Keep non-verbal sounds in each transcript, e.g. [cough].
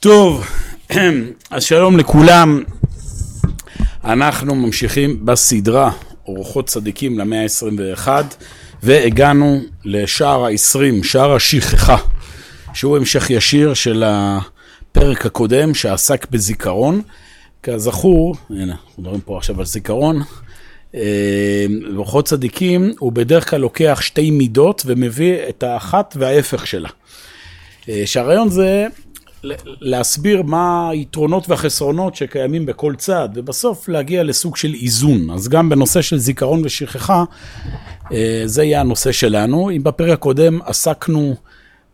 טוב, אז שלום לכולם. אנחנו ממשיכים בסדרה אורחות צדיקים למאה ה-21 והגענו לשער ה-20, שער השכחה, שהוא המשך ישיר של הפרק הקודם שעסק בזיכרון. כזכור, הנה, אנחנו מדברים פה עכשיו על זיכרון. אורחות צדיקים הוא בדרך כלל לוקח שתי מידות ומביא את האחת וההפך שלה. שהרעיון זה להסביר מה היתרונות והחסרונות שקיימים בכל צד, ובסוף להגיע לסוג של איזון. אז גם בנושא של זיכרון ושכחה, זה יהיה הנושא שלנו. אם בפרק הקודם עסקנו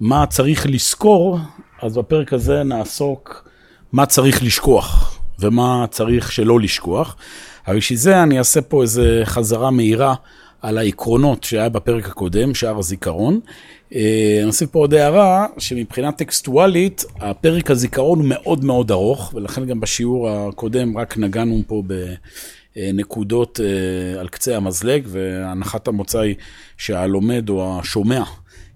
מה צריך לזכור, אז בפרק הזה נעסוק מה צריך לשכוח, ומה צריך שלא לשכוח. אבל בשביל זה אני אעשה פה איזה חזרה מהירה על העקרונות שהיה בפרק הקודם, שער הזיכרון. אני אוסיף פה עוד הערה, שמבחינה טקסטואלית, הפרק הזיכרון הוא מאוד מאוד ארוך, ולכן גם בשיעור הקודם רק נגענו פה בנקודות על קצה המזלג, והנחת המוצא היא שהלומד או השומע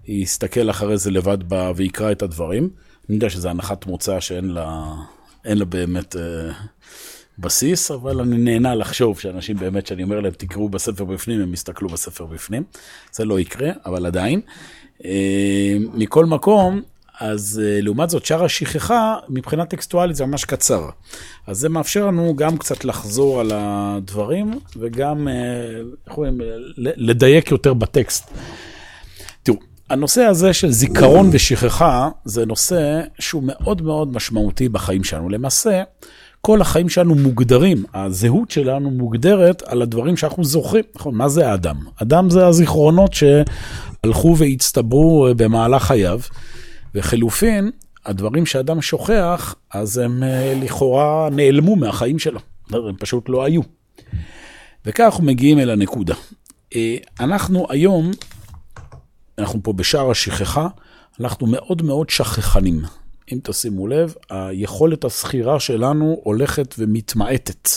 יסתכל אחרי זה לבד ויקרא את הדברים. אני יודע שזו הנחת מוצא שאין לה, לה באמת... בסיס, אבל אני נהנה לחשוב שאנשים באמת, שאני אומר להם, תקראו בספר בפנים, הם יסתכלו בספר בפנים. זה לא יקרה, אבל עדיין. מכל מקום, אז לעומת זאת, שער השכחה, מבחינה טקסטואלית זה ממש קצר. אז זה מאפשר לנו גם קצת לחזור על הדברים, וגם, איך אומרים, לדייק יותר בטקסט. תראו, הנושא הזה של זיכרון ושכחה, זה נושא שהוא מאוד מאוד משמעותי בחיים שלנו. למעשה, כל החיים שלנו מוגדרים, הזהות שלנו מוגדרת על הדברים שאנחנו זוכרים. נכון, מה זה האדם? אדם זה הזיכרונות שהלכו והצטברו במהלך חייו, וחילופין, הדברים שאדם שוכח, אז הם לכאורה נעלמו מהחיים שלו, הם פשוט לא היו. וכך אנחנו מגיעים אל הנקודה. אנחנו היום, אנחנו פה בשער השכחה, אנחנו מאוד מאוד שכחנים. אם תשימו לב, היכולת הסחירה שלנו הולכת ומתמעטת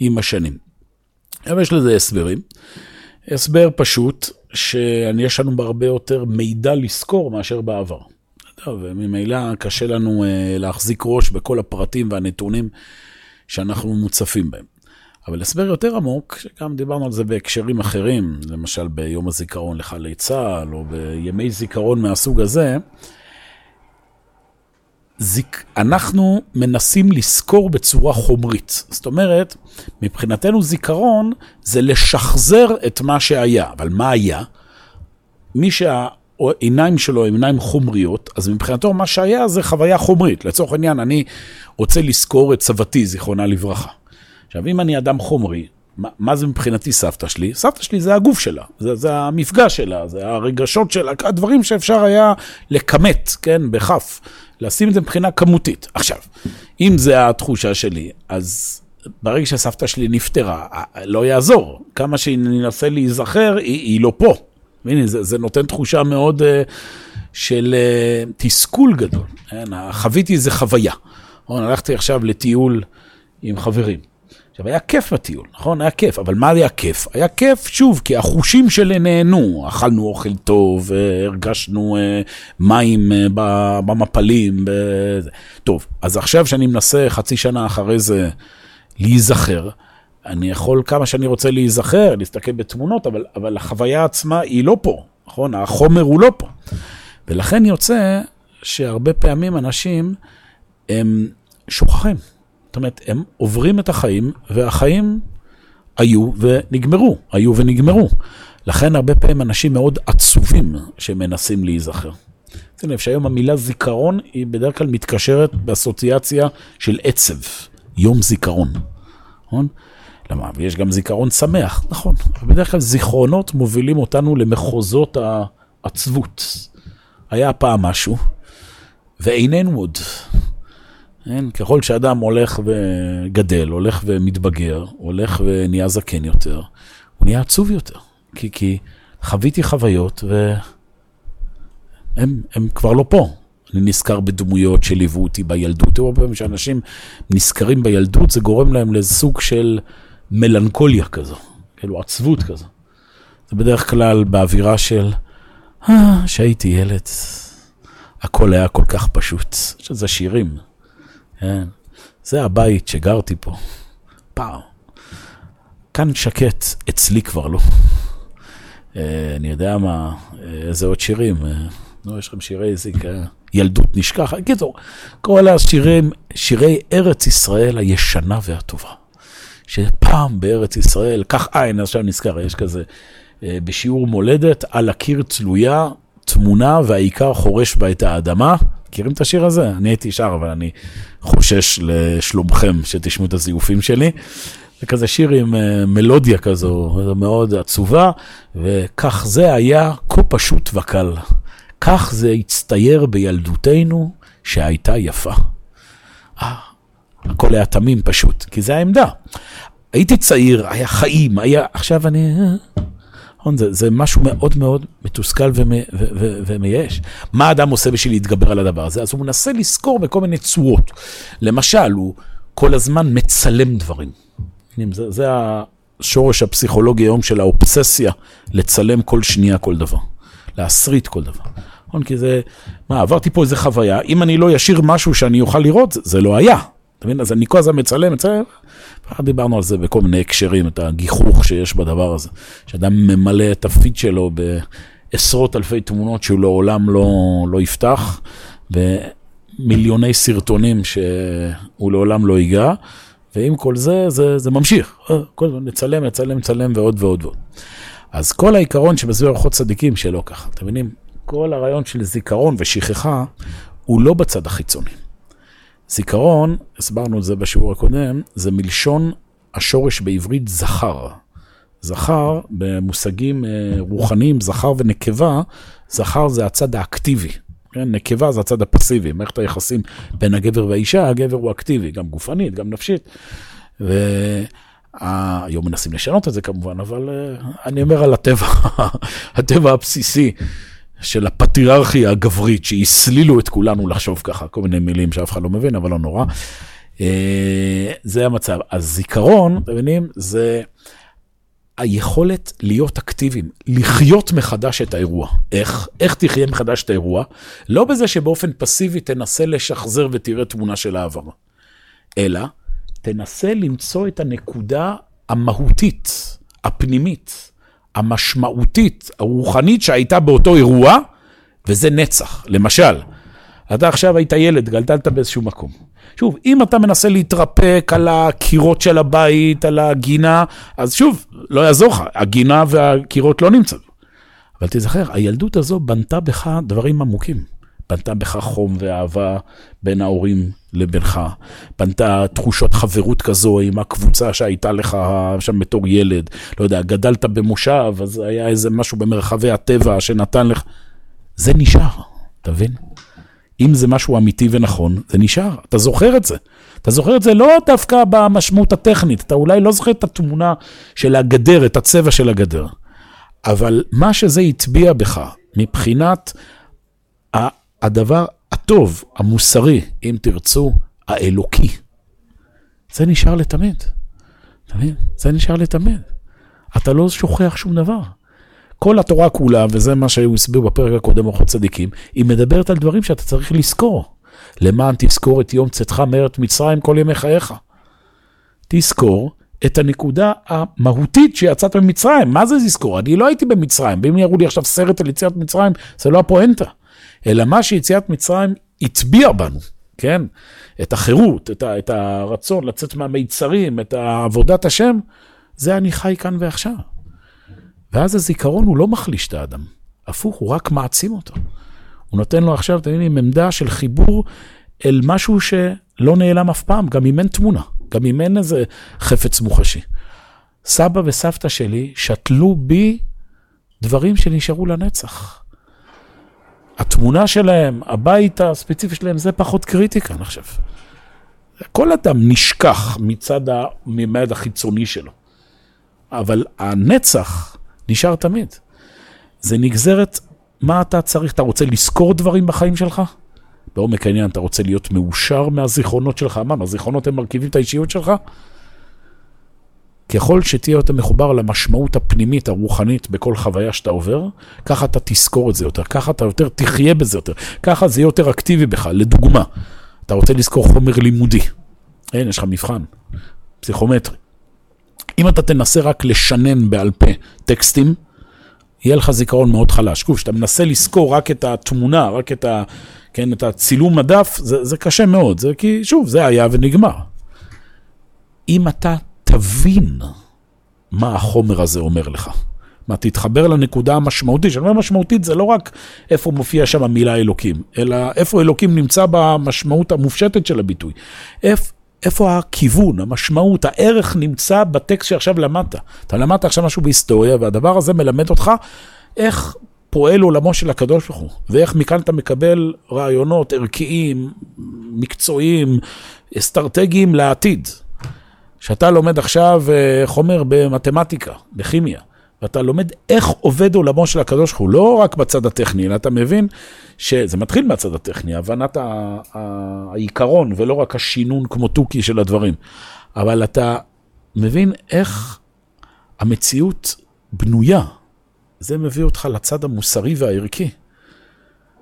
עם השנים. אבל יש לזה הסברים. הסבר פשוט, שיש לנו הרבה יותר מידע לזכור מאשר בעבר. וממילא קשה לנו להחזיק ראש בכל הפרטים והנתונים שאנחנו מוצפים בהם. אבל הסבר יותר עמוק, שגם דיברנו על זה בהקשרים אחרים, למשל ביום הזיכרון לחיילי צה"ל, או בימי זיכרון מהסוג הזה, זיק... אנחנו מנסים לזכור בצורה חומרית. זאת אומרת, מבחינתנו זיכרון זה לשחזר את מה שהיה. אבל מה היה? מי שהעיניים שלו הם עיניים חומריות, אז מבחינתו מה שהיה זה חוויה חומרית. לצורך העניין, אני רוצה לזכור את סבתי, זיכרונה לברכה. עכשיו, אם אני אדם חומרי, מה, מה זה מבחינתי סבתא שלי? סבתא שלי זה הגוף שלה, זה, זה המפגש שלה, זה הרגשות שלה, הדברים שאפשר היה לכמת, כן, בכף. לשים את זה מבחינה כמותית. עכשיו, אם זה התחושה שלי, אז ברגע שסבתא שלי נפטרה, לא יעזור. כמה שאני אנסה להיזכר, היא, היא לא פה. והנה, זה, זה נותן תחושה מאוד uh, של uh, תסכול גדול. כן? חוויתי איזה חוויה. הלכתי עכשיו לטיול עם חברים. עכשיו, היה כיף בטיול, נכון? היה כיף, אבל מה היה כיף? היה כיף, שוב, כי החושים שלי נהנו. אכלנו אוכל טוב, הרגשנו מים במפלים. בזה. טוב, אז עכשיו שאני מנסה חצי שנה אחרי זה להיזכר, אני יכול כמה שאני רוצה להיזכר, להסתכל בתמונות, אבל, אבל החוויה עצמה היא לא פה, נכון? החומר הוא לא פה. ולכן יוצא שהרבה פעמים אנשים הם שוכחים. זאת אומרת, הם עוברים את החיים, והחיים היו ונגמרו, היו ונגמרו. לכן הרבה פעמים אנשים מאוד עצובים שמנסים להיזכר. שימו לב שהיום המילה זיכרון היא בדרך כלל מתקשרת באסוציאציה של עצב, יום זיכרון, נכון? למה? ויש גם זיכרון שמח, נכון. בדרך כלל זיכרונות מובילים אותנו למחוזות העצבות. היה פעם משהו, ואיננו עוד. אין, ככל שאדם הולך וגדל, הולך ומתבגר, הולך ונהיה זקן יותר, הוא נהיה עצוב יותר. כי, כי חוויתי חוויות והם כבר לא פה. אני נזכר בדמויות שליוו אותי בילדות. הרבה פעמים שאנשים נזכרים בילדות, זה גורם להם לסוג של מלנכוליה כזו, כאילו עצבות כזו. זה בדרך כלל באווירה של, אה, שהייתי ילד. הכל היה כל כך פשוט. יש איזה שירים. כן. זה הבית שגרתי פה. פעם. כאן שקט, אצלי כבר לא. אה, אני יודע מה, איזה עוד שירים. אה, נו, יש לכם שירי זיקה, ילדות נשכחת. קיצור, כל השירים, שירי ארץ ישראל הישנה והטובה. שפעם בארץ ישראל, כך, אה, הנה עכשיו נזכר, יש כזה, אה, בשיעור מולדת, על הקיר תלויה תמונה והעיקר חורש בה את האדמה. מכירים את השיר הזה? אני הייתי שר, אבל אני חושש לשלומכם שתשמעו את הזיופים שלי. זה כזה שיר עם אה, מלודיה כזו, מאוד עצובה, וכך זה היה כה פשוט וקל. כך זה הצטייר בילדותנו שהייתה יפה. אה, הכל היה תמים פשוט, כי זה העמדה. הייתי צעיר, היה חיים, היה... עכשיו אני... נכון, זה, זה משהו מאוד מאוד מתוסכל ומייאש. מה האדם עושה בשביל להתגבר על הדבר הזה? אז הוא מנסה לזכור בכל מיני צורות. למשל, הוא כל הזמן מצלם דברים. זה, זה השורש הפסיכולוגי היום של האובססיה, לצלם כל שנייה כל דבר. להסריט כל דבר. נכון? כי זה, מה, עברתי פה איזה חוויה, אם אני לא אשאיר משהו שאני אוכל לראות, זה לא היה. אתה מבין? אז אני כל הזמן מצלם, מצלם. דיברנו על זה בכל מיני הקשרים, את הגיחוך שיש בדבר הזה. שאדם ממלא את הפיד שלו בעשרות אלפי תמונות שהוא לעולם לא, לא יפתח, ומיליוני סרטונים שהוא לעולם לא ייגע, ועם כל זה, זה, זה ממשיך. אה, כל הזמן נצלם, נצלם, נצלם ועוד ועוד ועוד. אז כל העיקרון שבסביב ארוחות צדיקים שלא ככה, אתם מבינים? כל הרעיון של זיכרון ושכחה הוא לא בצד החיצוני. זיכרון, הסברנו את זה בשיעור הקודם, זה מלשון השורש בעברית זכר. זכר, במושגים אה, רוחניים, זכר ונקבה, זכר זה הצד האקטיבי. כן? נקבה זה הצד הפסיבי, מערכת היחסים בין הגבר והאישה, הגבר הוא אקטיבי, גם גופנית, גם נפשית. והיום מנסים לשנות את זה כמובן, אבל אה, אני אומר על הטבע, [laughs] הטבע הבסיסי. של הפטריארכיה הגברית, שהסלילו את כולנו לחשוב ככה, כל מיני מילים שאף אחד לא מבין, אבל לא נורא. אה, זה המצב. הזיכרון, אתם מבינים, זה היכולת להיות אקטיביים, לחיות מחדש את האירוע. איך? איך תחיה מחדש את האירוע? לא בזה שבאופן פסיבי תנסה לשחזר ותראה תמונה של העבר, אלא תנסה למצוא את הנקודה המהותית, הפנימית, המשמעותית, הרוחנית שהייתה באותו אירוע, וזה נצח. למשל, אתה עכשיו היית ילד, גלגלת באיזשהו מקום. שוב, אם אתה מנסה להתרפק על הקירות של הבית, על הגינה, אז שוב, לא יעזור לך, הגינה והקירות לא נמצאים. אבל תזכר, הילדות הזו בנתה בך דברים עמוקים. בנתה בך חום ואהבה בין ההורים לבינך, בנתה תחושות חברות כזו עם הקבוצה שהייתה לך שם בתור ילד, לא יודע, גדלת במושב, אז היה איזה משהו במרחבי הטבע שנתן לך, זה נשאר, אתה מבין? אם זה משהו אמיתי ונכון, זה נשאר, אתה זוכר את זה. אתה זוכר את זה לא דווקא במשמעות הטכנית, אתה אולי לא זוכר את התמונה של הגדר, את הצבע של הגדר, אבל מה שזה הטביע בך מבחינת הדבר הטוב, המוסרי, אם תרצו, האלוקי, זה נשאר לתמיד. אתה מבין? זה נשאר לתמיד. אתה לא שוכח שום דבר. כל התורה כולה, וזה מה שהיו הסבירו בפרק הקודם, אורחות צדיקים, היא מדברת על דברים שאתה צריך לזכור. למען תזכור את יום צאתך מארץ מצרים כל ימי חייך. תזכור את הנקודה המהותית שיצאת ממצרים. מה זה לזכור? אני לא הייתי במצרים, ואם יראו לי עכשיו סרט על יציאת מצרים, זה לא הפואנטה. אלא מה שיציאת מצרים הטביע בנו, כן? את החירות, את, ה, את הרצון לצאת מהמיצרים, את עבודת השם, זה אני חי כאן ועכשיו. ואז הזיכרון הוא לא מחליש את האדם, הפוך, הוא רק מעצים אותו. הוא נותן לו עכשיו, אתם יודעים, עמדה של חיבור אל משהו שלא נעלם אף פעם, גם אם אין תמונה, גם אם אין איזה חפץ מוחשי. סבא וסבתא שלי שתלו בי דברים שנשארו לנצח. התמונה שלהם, הבית הספציפי שלהם, זה פחות קריטי כאן עכשיו. כל אדם נשכח מצד הממד החיצוני שלו, אבל הנצח נשאר תמיד. זה נגזרת מה אתה צריך, אתה רוצה לזכור דברים בחיים שלך? בעומק העניין אתה רוצה להיות מאושר מהזיכרונות שלך, אמרנו, הזיכרונות הם מרכיבים את האישיות שלך? ככל שתהיה יותר מחובר למשמעות הפנימית, הרוחנית, בכל חוויה שאתה עובר, ככה אתה תזכור את זה יותר, ככה אתה יותר תחיה בזה יותר, ככה זה יהיה יותר אקטיבי בך. לדוגמה, אתה רוצה לזכור חומר לימודי, אין, יש לך מבחן, פסיכומטרי. אם אתה תנסה רק לשנן בעל פה טקסטים, יהיה לך זיכרון מאוד חלש. שוב, כשאתה מנסה לזכור רק את התמונה, רק את, ה, כן, את הצילום מדף, זה, זה קשה מאוד, זה כי, שוב, זה היה ונגמר. אם אתה תבין מה החומר הזה אומר לך, מה, תתחבר לנקודה המשמעותית, כשאני אומר משמעותית זה לא רק איפה מופיע שם המילה אלוקים, אלא איפה אלוקים נמצא במשמעות המופשטת של הביטוי. איפה, איפה הכיוון, המשמעות, הערך נמצא בטקסט שעכשיו למדת. אתה למדת עכשיו משהו בהיסטוריה, והדבר הזה מלמד אותך איך פועל עולמו של הקדוש ברוך הוא, ואיך מכאן אתה מקבל רעיונות ערכיים, מקצועיים, אסטרטגיים לעתיד. שאתה לומד עכשיו אה, חומר במתמטיקה, בכימיה, ואתה לומד איך עובד עולמו של הקדוש ברוך הוא, לא רק בצד הטכני, אלא אתה מבין שזה מתחיל מהצד הטכני, הבנת העיקרון, ולא רק השינון כמו תוכי של הדברים. אבל אתה מבין איך המציאות בנויה. זה מביא אותך לצד המוסרי והערכי.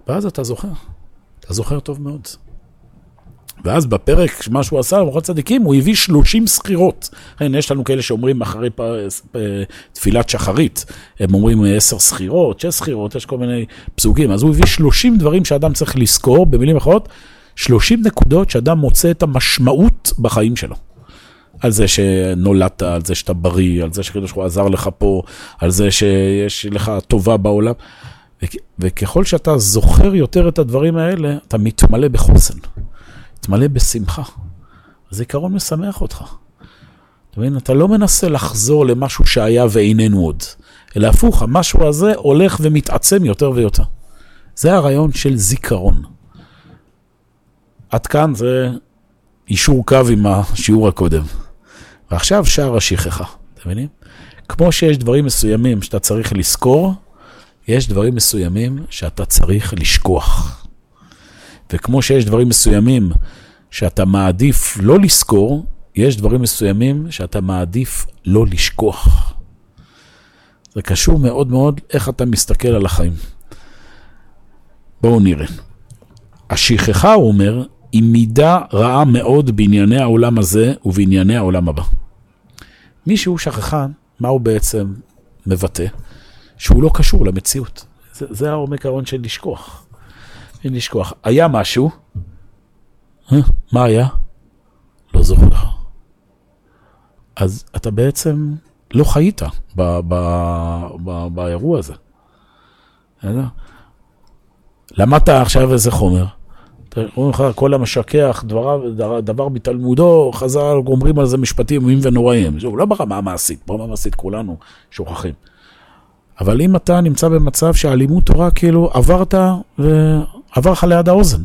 ואז אתה זוכר. אתה זוכר טוב מאוד. ואז בפרק, מה שהוא עשה למוחות צדיקים, הוא הביא 30 סחירות. כן, יש לנו כאלה שאומרים אחרי פ... תפילת שחרית, הם אומרים 10 סחירות, 6 סחירות, יש כל מיני פסוקים. אז הוא הביא 30 דברים שאדם צריך לזכור, במילים אחרות, 30 נקודות שאדם מוצא את המשמעות בחיים שלו. על זה שנולדת, על זה שאתה בריא, על זה שקדוש ברוך הוא עזר לך פה, על זה שיש לך טובה בעולם. וככל שאתה זוכר יותר את הדברים האלה, אתה מתמלא בחוסן. תמלא בשמחה. הזיכרון משמח אותך. אתה מבין? אתה לא מנסה לחזור למשהו שהיה ואיננו עוד, אלא הפוך, המשהו הזה הולך ומתעצם יותר ויותר. זה הרעיון של זיכרון. עד כאן זה אישור קו עם השיעור הקודם. ועכשיו שער השכחה, אתם מבינים? כמו שיש דברים מסוימים שאתה צריך לזכור, יש דברים מסוימים שאתה צריך לשכוח. וכמו שיש דברים מסוימים שאתה מעדיף לא לזכור, יש דברים מסוימים שאתה מעדיף לא לשכוח. זה קשור מאוד מאוד איך אתה מסתכל על החיים. בואו נראה. השכחה, הוא אומר, היא מידה רעה מאוד בענייני העולם הזה ובענייני העולם הבא. מי שהוא שכחן, מה הוא בעצם מבטא? שהוא לא קשור למציאות. זה, זה העומק ההון של לשכוח. אין לשכוח. היה משהו, אה, מה היה? לא זוכר. אז אתה בעצם לא חיית ב- ב- ב- באירוע הזה. למדת עכשיו איזה חומר, אומרים לך, כל המשכח דבריו, דבר בתלמודו, חז"ל אומרים על זה משפטים איומים ונוראים. שוב, לא ברמה המעשית, ברמה המעשית כולנו שוכחים. אבל אם אתה נמצא במצב שהלימוד תורה כאילו עברת ועבר לך ליד האוזן,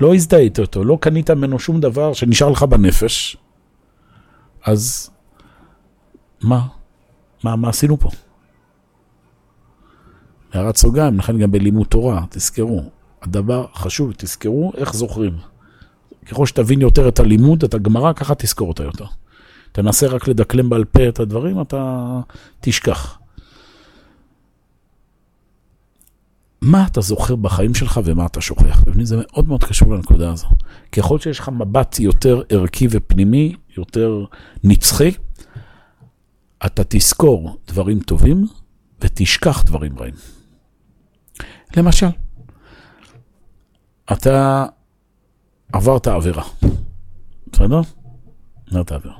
לא הזדהית אותו, לא קנית ממנו שום דבר שנשאר לך בנפש, אז מה? מה, מה עשינו פה? הערת סוגריים, לכן גם בלימוד תורה, תזכרו, הדבר חשוב, תזכרו איך זוכרים. ככל שתבין יותר את הלימוד, את הגמרא, ככה תזכור אותה יותר. תנסה רק לדקלם בעל פה את הדברים, אתה תשכח. מה אתה זוכר בחיים שלך ומה אתה שוכח. זה מאוד מאוד קשור לנקודה הזו. ככל שיש לך מבט יותר ערכי ופנימי, יותר נצחי, אתה תזכור דברים טובים ותשכח דברים רעים. למשל, אתה עברת עבירה, בסדר? עברת עבירה.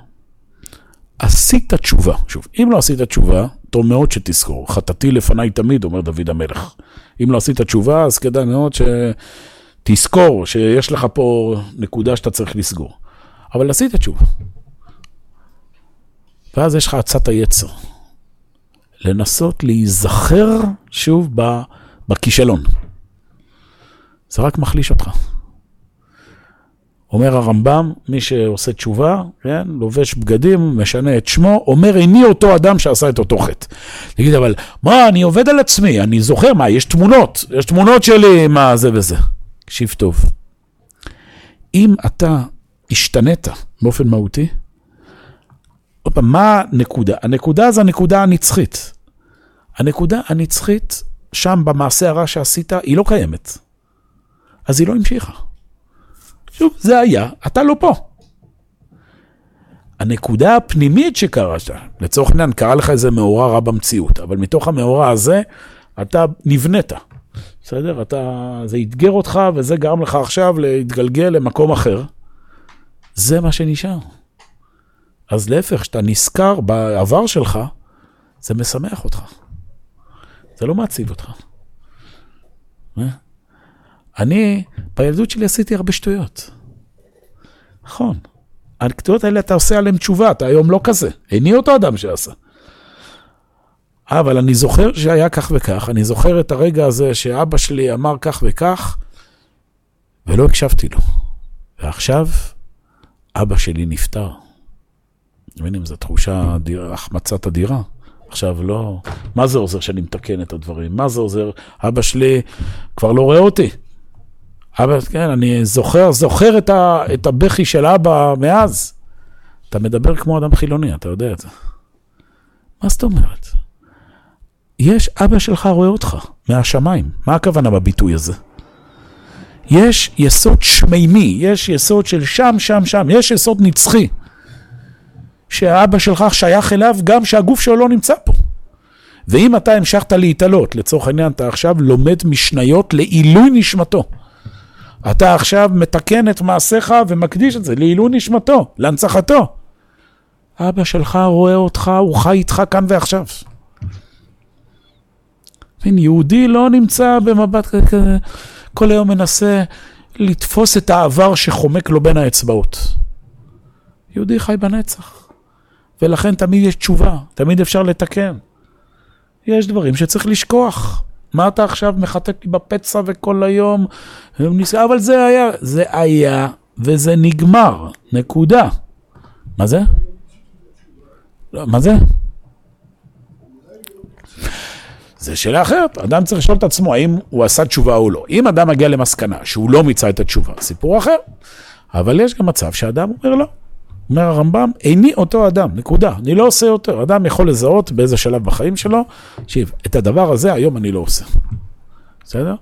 עשית תשובה. שוב, אם לא עשית תשובה, טוב מאוד שתזכור. חטאתי לפניי תמיד, אומר דוד המלך. אם לא עשית תשובה, אז כדאי מאוד שתזכור שיש לך פה נקודה שאתה צריך לסגור. אבל עשית תשובה. ואז יש לך עצת היצר. לנסות להיזכר שוב בכישלון. זה רק מחליש אותך. אומר הרמב"ם, מי שעושה תשובה, כן, לובש בגדים, משנה את שמו, אומר, איני אותו אדם שעשה את אותו חטא. תגיד, אבל מה, אני עובד על עצמי, אני זוכר, מה, יש תמונות, יש תמונות שלי, מה זה וזה. תקשיב טוב. אם אתה השתנית באופן מהותי, פעם, מה הנקודה? הנקודה זה הנקודה הנצחית. הנקודה הנצחית, שם במעשה הרע שעשית, היא לא קיימת. אז היא לא המשיכה. שוב, זה היה, אתה לא פה. הנקודה הפנימית שקראת, לצורך העניין, קרה לך איזה מאורע רע במציאות, אבל מתוך המאורע הזה, אתה נבנית. בסדר? אתה, זה אתגר אותך וזה גרם לך עכשיו להתגלגל למקום אחר. זה מה שנשאר. אז להפך, כשאתה נזכר בעבר שלך, זה משמח אותך. זה לא מעציב אותך. אני, בילדות שלי עשיתי הרבה שטויות. נכון. הכתובות האלה, אתה עושה עליהן תשובה, אתה היום לא כזה. איני אותו אדם שעשה. אבל אני זוכר שהיה כך וכך, אני זוכר את הרגע הזה שאבא שלי אמר כך וכך, ולא הקשבתי לו. ועכשיו, אבא שלי נפטר. מבינים, זו תחושה, החמצת אדירה. עכשיו לא, מה זה עוזר שאני מתקן את הדברים? מה זה עוזר? אבא שלי כבר לא רואה אותי. אבא, כן, אני זוכר, זוכר את, ה, את הבכי של אבא מאז. אתה מדבר כמו אדם חילוני, אתה יודע את זה. מה זאת אומרת? יש, אבא שלך רואה אותך מהשמיים. מה הכוונה בביטוי הזה? יש יסוד שמימי, יש יסוד של שם, שם, שם, יש יסוד נצחי. שהאבא שלך שייך אליו גם שהגוף שלו לא נמצא פה. ואם אתה המשכת להתעלות, לצורך העניין אתה עכשיו לומד משניות לעילוי נשמתו. אתה עכשיו מתקן את מעשיך ומקדיש את זה לעילוי נשמתו, להנצחתו. אבא שלך רואה אותך, הוא חי איתך כאן ועכשיו. יהודי לא נמצא במבט כזה, כל היום מנסה לתפוס את העבר שחומק לו בין האצבעות. יהודי חי בנצח, ולכן תמיד יש תשובה, תמיד אפשר לתקן. יש דברים שצריך לשכוח. מה אתה עכשיו מחטט לי בפצע וכל היום, אבל זה היה, זה היה וזה נגמר, נקודה. מה זה? לא, מה זה? זה שאלה אחרת, אדם צריך לשאול את עצמו האם הוא עשה תשובה או לא. אם אדם מגיע למסקנה שהוא לא מיצה את התשובה, סיפור אחר. אבל יש גם מצב שאדם אומר לא. אומר הרמב"ם, איני אותו אדם, נקודה. אני לא עושה יותר. אדם יכול לזהות באיזה שלב בחיים שלו, תקשיב, את הדבר הזה היום אני לא עושה. בסדר?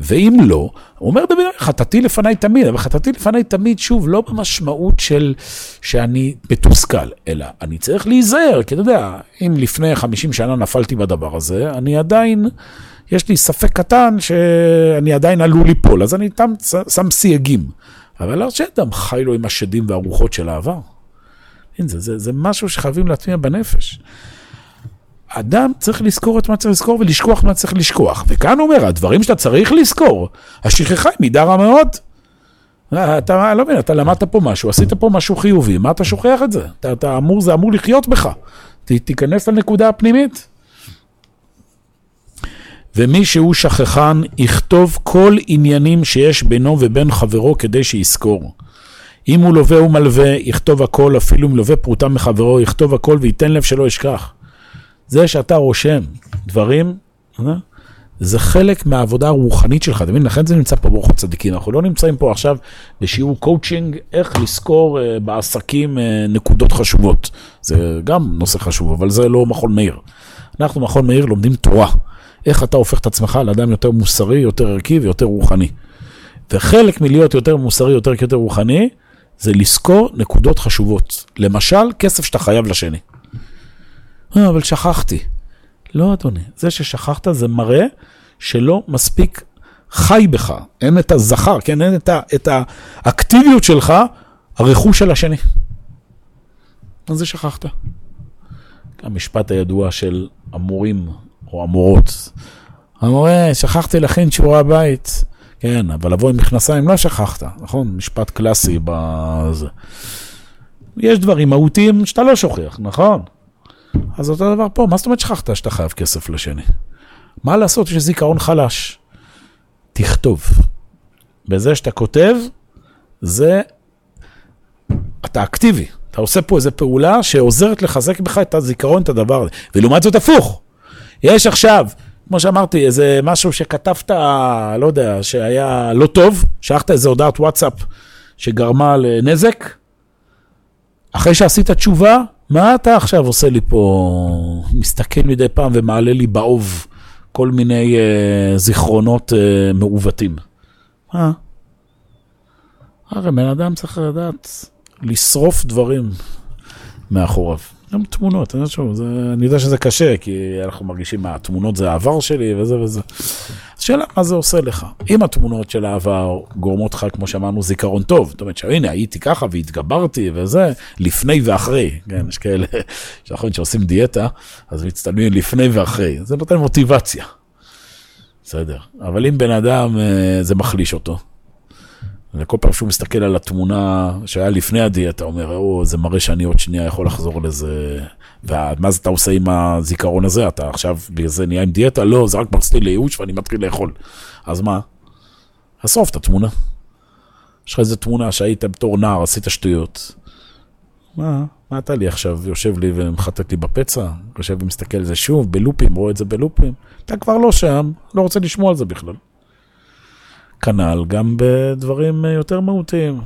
ואם לא, הוא אומר דוד, חטאתי לפניי תמיד, אבל חטאתי לפניי תמיד, שוב, לא במשמעות של שאני מתוסכל, אלא אני צריך להיזהר, כי אתה יודע, אם לפני 50 שנה נפלתי בדבר הזה, אני עדיין, יש לי ספק קטן שאני עדיין עלול ליפול, אז אני תם, שם סייגים. אבל לא שאדם חי לו עם השדים והרוחות של העבר. זה, זה, זה משהו שחייבים להטמיע בנפש. אדם צריך לזכור את מה צריך לזכור ולשכוח מה צריך לשכוח. וכאן הוא אומר, הדברים שאתה צריך לזכור, השכחה היא מידה רע מאוד. אתה לא מבין, אתה למדת פה משהו, עשית פה משהו חיובי, מה אתה שוכח את זה? אתה, אתה אמור, זה אמור לחיות בך. ת, תיכנס לנקודה הפנימית. ומי שהוא שכחן, יכתוב כל עניינים שיש בינו ובין חברו כדי שיזכור. אם הוא לווה ומלווה, יכתוב הכל, אפילו אם לווה פרוטה מחברו, יכתוב הכל וייתן לב שלא ישכח. זה שאתה רושם דברים, אה, זה חלק מהעבודה הרוחנית שלך, אתה מבין? לכן זה נמצא פה באורחות צדיקים. אנחנו לא נמצאים פה עכשיו בשיעור קואוצ'ינג, איך לזכור uh, בעסקים uh, נקודות חשובות. זה גם נושא חשוב, אבל זה לא מכון מאיר. אנחנו, מכון מאיר, לומדים תורה. איך אתה הופך את עצמך לאדם יותר מוסרי, יותר ערכי ויותר רוחני. וחלק מלהיות יותר מוסרי, יותר יותר רוחני, זה לזכור נקודות חשובות. למשל, כסף שאתה חייב לשני. אה, אבל שכחתי. לא, אדוני, זה ששכחת זה מראה שלא מספיק חי בך. אין את הזכר, כן? אין את, ה, את האקטיביות שלך, הרכוש של השני. אז זה שכחת. המשפט הידוע של המורים או המורות. המורה, שכחתי להכין שיעורי הבית. כן, אבל לבוא עם מכנסיים לא שכחת, נכון? משפט קלאסי בזה. יש דברים מהותיים שאתה לא שוכח, נכון? אז אותו דבר פה, מה זאת אומרת שכחת שאתה חייב כסף לשני? מה לעשות יש זיכרון חלש? תכתוב. בזה שאתה כותב, זה... אתה אקטיבי. אתה עושה פה איזו פעולה שעוזרת לחזק בך את הזיכרון, את הדבר הזה. ולעומת זאת הפוך. יש עכשיו, כמו שאמרתי, איזה משהו שכתבת, לא יודע, שהיה לא טוב, שלחת איזה הודעת וואטסאפ שגרמה לנזק, אחרי שעשית תשובה, מה אתה עכשיו עושה לי פה, מסתכל מדי פעם ומעלה לי באוב כל מיני uh, זיכרונות uh, מעוותים? מה? הרי בן אדם צריך לדעת לשרוף דברים מאחוריו. גם תמונות, אני, שוב, זה, אני יודע שזה קשה, כי אנחנו מרגישים מה, התמונות זה העבר שלי וזה וזה. השאלה מה זה עושה לך. אם התמונות של העבר גורמות לך, כמו שאמרנו, זיכרון טוב, זאת אומרת שהנה, הייתי ככה והתגברתי וזה, לפני ואחרי, כן, יש כאלה [laughs] שאנחנו שעושים דיאטה, אז מצטלמים לפני ואחרי, זה נותן מוטיבציה. בסדר, אבל אם בן אדם, אה, זה מחליש אותו. וכל פעם שהוא מסתכל על התמונה שהיה לפני הדיאטה, אומר, או, זה מראה שאני עוד שנייה יכול לחזור לזה. ומה זה אתה עושה עם הזיכרון הזה? אתה עכשיו בגלל זה נהיה עם דיאטה? לא, זה רק מחזיר לי לייאוש ואני מתחיל לאכול. אז מה? אסוף את התמונה. יש לך איזה תמונה שהיית בתור נער, עשית שטויות. מה? מה אתה לי עכשיו? יושב לי ומחטט לי בפצע? יושב ומסתכל על זה שוב, בלופים, רואה את זה בלופים? אתה כבר לא שם, לא רוצה לשמוע על זה בכלל. כנ"ל גם בדברים יותר מהותיים.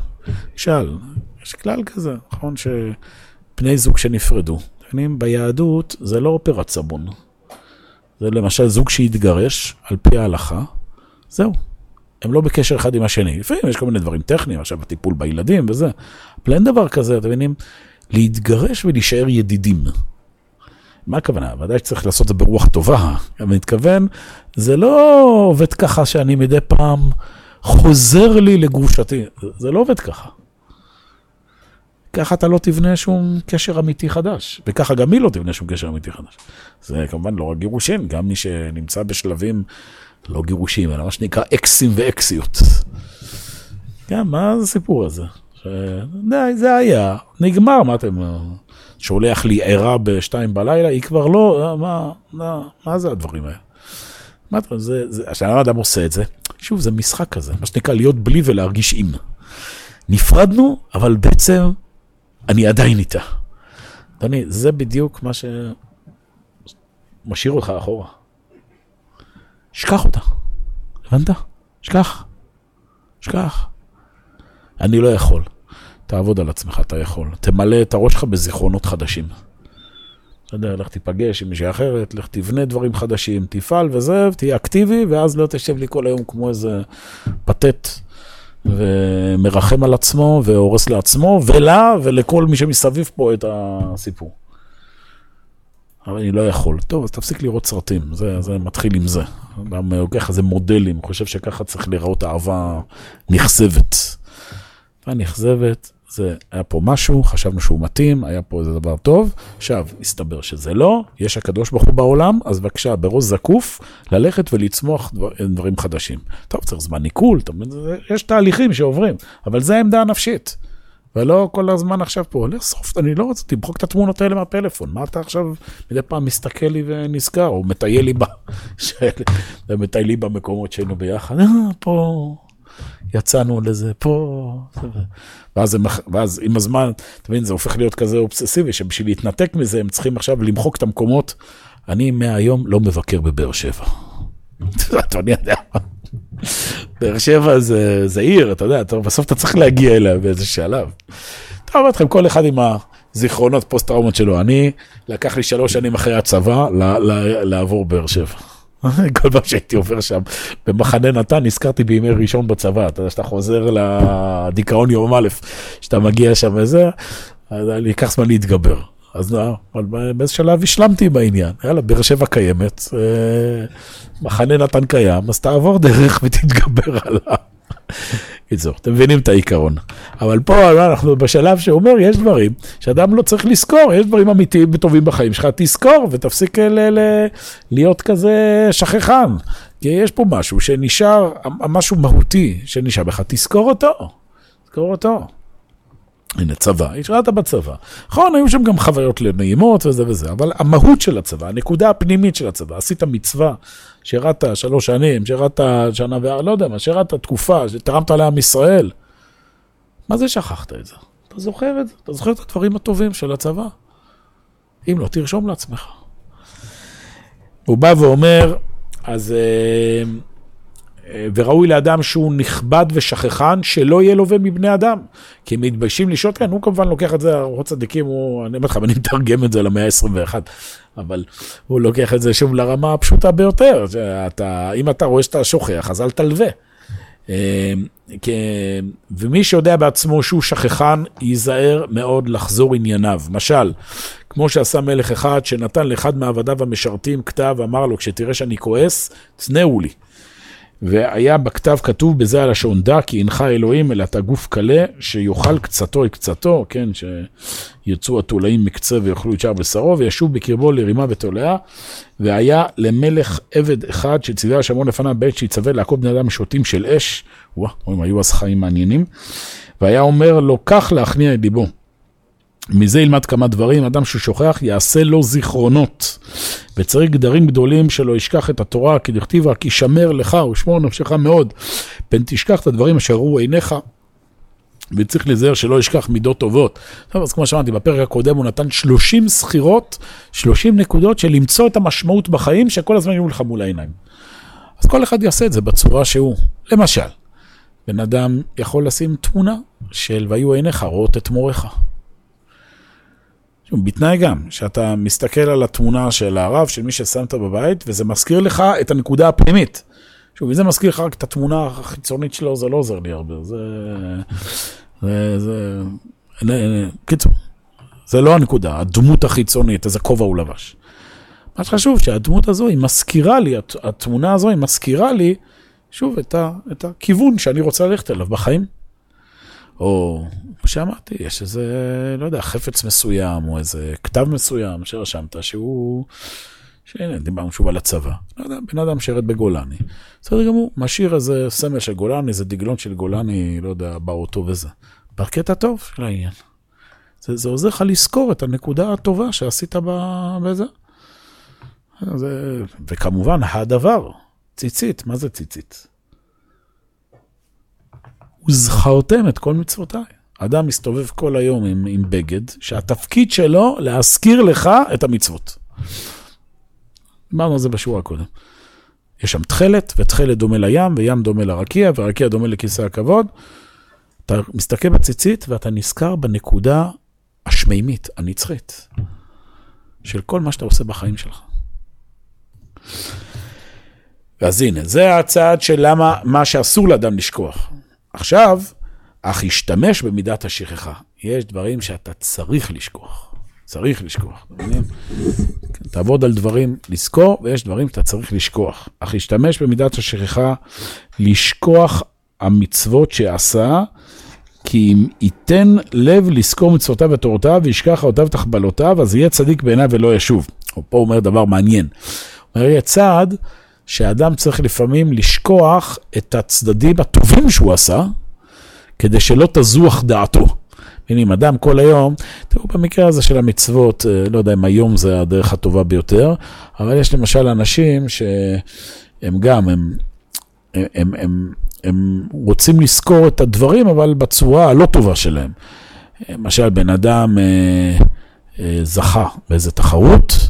שאל, יש כלל כזה, נכון? שבני זוג שנפרדו? ביהדות זה לא אופרת סבון. זה למשל זוג שהתגרש על פי ההלכה, זהו. הם לא בקשר אחד עם השני. לפעמים יש כל מיני דברים טכניים, עכשיו הטיפול בילדים וזה. אבל אין דבר כזה, אתם מבינים? להתגרש ולהישאר ידידים. מה הכוונה? ודאי שצריך לעשות את זה ברוח טובה. אני מתכוון, זה לא עובד ככה שאני מדי פעם חוזר לי לגרושתי. זה לא עובד ככה. ככה אתה לא תבנה שום קשר אמיתי חדש, וככה גם היא לא תבנה שום קשר אמיתי חדש. זה כמובן לא רק גירושין, גם מי שנמצא בשלבים, לא גירושים, אלא מה שנקרא אקסים ואקסיות. גם, מה זה הסיפור הזה? ש... די, זה היה, נגמר, מה אתם... שולח לי ערה בשתיים בלילה, היא כבר לא, מה, מה, מה זה הדברים האלה? מה אתה, זה, זה, השאלה אדם עושה את זה, שוב, זה משחק כזה, מה שנקרא להיות בלי ולהרגיש עם. נפרדנו, אבל בעצם אני עדיין איתה. אדוני, זה בדיוק מה שמשאיר אותך אחורה. שכח אותה, הבנת? שכח, שכח. אני לא יכול. תעבוד על עצמך, אתה יכול. תמלא את הראש שלך בזיכרונות חדשים. אתה יודע, לך תיפגש עם מישהי אחרת, לך תבנה דברים חדשים, תפעל וזה, תהיה אקטיבי, ואז לא תשב לי כל היום כמו איזה פתט, ומרחם על עצמו, והורס לעצמו, ולה, ולכל מי שמסביב פה את הסיפור. אבל אני לא יכול. טוב, אז תפסיק לראות סרטים, זה, זה מתחיל עם זה. גם לוקח איזה מודלים, חושב שככה צריך לראות אהבה נכזבת. אהבה נכזבת, זה, היה פה משהו, חשבנו שהוא מתאים, היה פה איזה דבר טוב, עכשיו, הסתבר שזה לא, יש הקדוש ברוך הוא בעולם, אז בבקשה, בראש זקוף, ללכת ולצמוח דבר, דברים חדשים. טוב, צריך זמן עיכול, יש תהליכים שעוברים, אבל זה העמדה הנפשית. ולא כל הזמן עכשיו פה, לשרוף, אני לא רוצה, תמחוק את התמונות האלה מהפלאפון, מה אתה עכשיו מדי פעם מסתכל לי ונזכר, או מטייל לי, ב... [laughs] מטייל לי במקומות שהיינו ביחד, אה, פה, יצאנו לזה פה, ואז, הם, ואז עם הזמן, אתה מבין, זה הופך להיות כזה אובססיבי, שבשביל להתנתק מזה, הם צריכים עכשיו למחוק את המקומות. אני מהיום לא מבקר בבאר שבע. [laughs] אתה יודע? באר שבע זה, זה עיר, אתה יודע, אתה, בסוף אתה צריך להגיע אליה באיזה שלב. אתה אומר לכם, כל אחד עם הזיכרונות פוסט-טראומות שלו. אני, לקח לי שלוש שנים אחרי הצבא לעבור באר שבע. [laughs] כל פעם שהייתי עובר שם במחנה נתן, נזכרתי בימי ראשון בצבא, אתה יודע, שאתה חוזר לדיכאון יום א', שאתה מגיע שם וזה, אז אני אקח זמן להתגבר. אז לא, באיזה שלב השלמתי בעניין. יאללה, באר שבע קיימת, אה, מחנה נתן קיים, אז תעבור דרך ותתגבר [laughs] עליו. קיצור, אתם מבינים את העיקרון. אבל פה אנחנו בשלב שאומר, יש דברים שאדם לא צריך לזכור, יש דברים אמיתיים וטובים בחיים שלך, תזכור ותפסיק ל- ל- להיות כזה שכחן. כי יש פה משהו שנשאר, משהו מהותי שנשאר בך, תזכור אותו. תזכור אותו. הנה, צבא, השארת בצבא. נכון, היו שם גם חוויות נעימות וזה וזה, אבל המהות של הצבא, הנקודה הפנימית של הצבא, עשית מצווה, שירת שלוש שנים, שירת שנה ואר, לא יודע מה, שירת תקופה, שתרמת לעם ישראל. מה זה שכחת את זה? אתה זוכר את זה, אתה זוכר את הדברים הטובים של הצבא. אם לא, תרשום לעצמך. הוא בא ואומר, אז... אה, וראוי לאדם שהוא נכבד ושכחן, שלא יהיה לווה מבני אדם. כי הם מתביישים לשהות כאן, הוא כמובן לוקח את זה, ארוחות צדיקים, הוא, אני אומר לך, אני מתרגם את זה למאה ה-21, אבל הוא לוקח את זה שוב לרמה הפשוטה ביותר. אתה, אם אתה רואה שאתה שוכח, אז אל תלווה. אה, ומי שיודע בעצמו שהוא שכחן, ייזהר מאוד לחזור ענייניו. משל, כמו שעשה מלך אחד שנתן לאחד מעבדיו המשרתים כתב, אמר לו, כשתראה שאני כועס, צנעו לי. והיה בכתב כתוב בזה הלשון, דע כי הנחה אלוהים אלא את הגוף קלה, שיאכל קצתו את קצתו, כן, שירצו התולעים מקצה ויאכלו את שאר בשרו, וישוב בקרבו לרימה ותולעה, והיה למלך עבד אחד שציווה השמון לפניו בעת שיצווה לעקוב בני אדם שוטים של אש, וואו, הם היו אז חיים מעניינים, והיה אומר לו, כך להכניע את ליבו. מזה ילמד כמה דברים, אדם ששוכח יעשה לו זיכרונות. וצריך גדרים גדולים שלא ישכח את התורה, כי דכתיב רק ישמר לך ושמור נפשך מאוד. פן תשכח את הדברים אשר ראו עיניך. וצריך להיזהר שלא ישכח מידות טובות. טוב, אז כמו שאמרתי, בפרק הקודם הוא נתן 30 סחירות, 30 נקודות של למצוא את המשמעות בחיים, שכל הזמן יהיו לך מול העיניים. אז כל אחד יעשה את זה בצורה שהוא. למשל, בן אדם יכול לשים תמונה של והיו עיניך רואות את מורך. בתנאי גם, שאתה מסתכל על התמונה של הרב, של מי ששמת בבית, וזה מזכיר לך את הנקודה הפנימית. שוב, אם זה מזכיר לך רק את התמונה החיצונית שלו, זה לא עוזר לי הרבה. זה... זה... זה... קיצור, זה לא הנקודה, הדמות החיצונית, איזה כובע הוא לבש. מה שחשוב, שהדמות הזו, היא מזכירה לי, התמונה הזו, היא מזכירה לי, שוב, את, ה, את הכיוון שאני רוצה ללכת אליו בחיים. או, כמו שאמרתי, יש איזה, לא יודע, חפץ מסוים, או איזה כתב מסוים שרשמת, שהוא, שהנה, דיברנו שוב על הצבא. לא יודע, בן אדם שרת בגולני. בסדר גמור, משאיר איזה סמל של גולני, איזה דגלון של גולני, לא יודע, באוטו וזה. בקטע טוב של העניין. זה, זה עוזר לך לזכור את הנקודה הטובה שעשית בזה. זה, וכמובן, הדבר, ציצית, מה זה ציצית? וזכרתם את כל מצוותיי. אדם מסתובב כל היום עם, עם בגד, שהתפקיד שלו להזכיר לך את המצוות. דיברנו על זה בשורה הקודם. יש שם תכלת, ותכלת דומה לים, וים דומה לרקיע, ורקיע דומה לכיסא הכבוד. אתה מסתכל בציצית ואתה נזכר בנקודה השמימית, הנצחית, של כל מה שאתה עושה בחיים שלך. אז הנה, זה הצעד של למה, מה שאסור לאדם לשכוח. עכשיו, אך השתמש במידת השכחה. יש דברים שאתה צריך לשכוח. צריך לשכוח, אתה מבין? כן, תעבוד על דברים לזכור, ויש דברים שאתה צריך לשכוח. אך השתמש במידת השכחה לשכוח המצוות שעשה, כי אם ייתן לב לזכור מצוותיו ותורותיו, וישכח אותיו ותחבלותיו, אז יהיה צדיק בעיניו ולא ישוב. הוא פה אומר דבר מעניין. הוא אומר, יהיה צעד שאדם צריך לפעמים לשכוח את הצדדים הטובים שהוא עשה, כדי שלא תזוח דעתו. אם אדם כל היום, תראו, במקרה הזה של המצוות, אה, לא יודע אם היום זה הדרך הטובה ביותר, אבל יש למשל אנשים שהם גם, הם, הם, הם, הם, הם רוצים לזכור את הדברים, אבל בצורה הלא טובה שלהם. למשל, בן אדם אה, אה, זכה באיזה תחרות,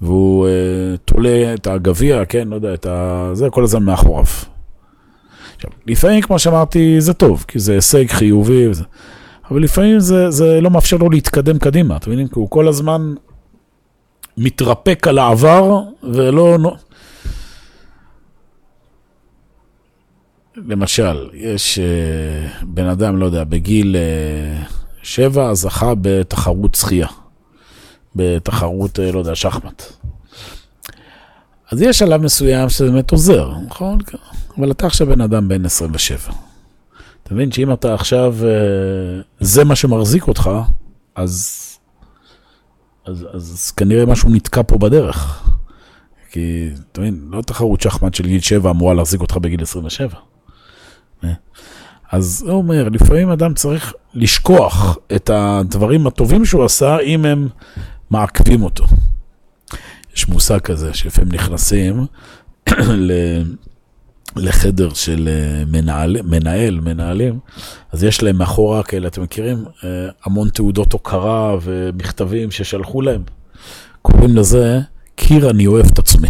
והוא uh, תולה את הגביע, כן, לא יודע, את ה... זה כל הזמן מאחוריו. עכשיו, לפעמים, כמו שאמרתי, זה טוב, כי זה הישג חיובי, וזה, אבל לפעמים זה, זה לא מאפשר לו להתקדם קדימה, אתם מבינים? כי הוא כל הזמן מתרפק על העבר, ולא... למשל, יש uh, בן אדם, לא יודע, בגיל uh, שבע זכה בתחרות שחייה. בתחרות, אה, לא יודע, שחמט. אז יש שלב מסוים שזה באמת עוזר, נכון? אבל אתה עכשיו בן אדם בן 27. אתה מבין שאם אתה עכשיו, אה, זה מה שמחזיק אותך, אז, אז, אז כנראה משהו נתקע פה בדרך. כי, אתה מבין, לא תחרות שחמט של גיל 7 אמורה להחזיק אותך בגיל 27. אה? אז הוא אומר, לפעמים אדם צריך לשכוח את הדברים הטובים שהוא עשה, אם הם מעכבים אותו. יש מושג כזה שלפעמים נכנסים לחדר של אה, מנהל, מנהל, מנהלים, אז יש להם מאחורה כאלה, אתם מכירים? אה, המון תעודות הוקרה ומכתבים ששלחו להם. קוראים לזה, קיר אני אוהב את עצמי.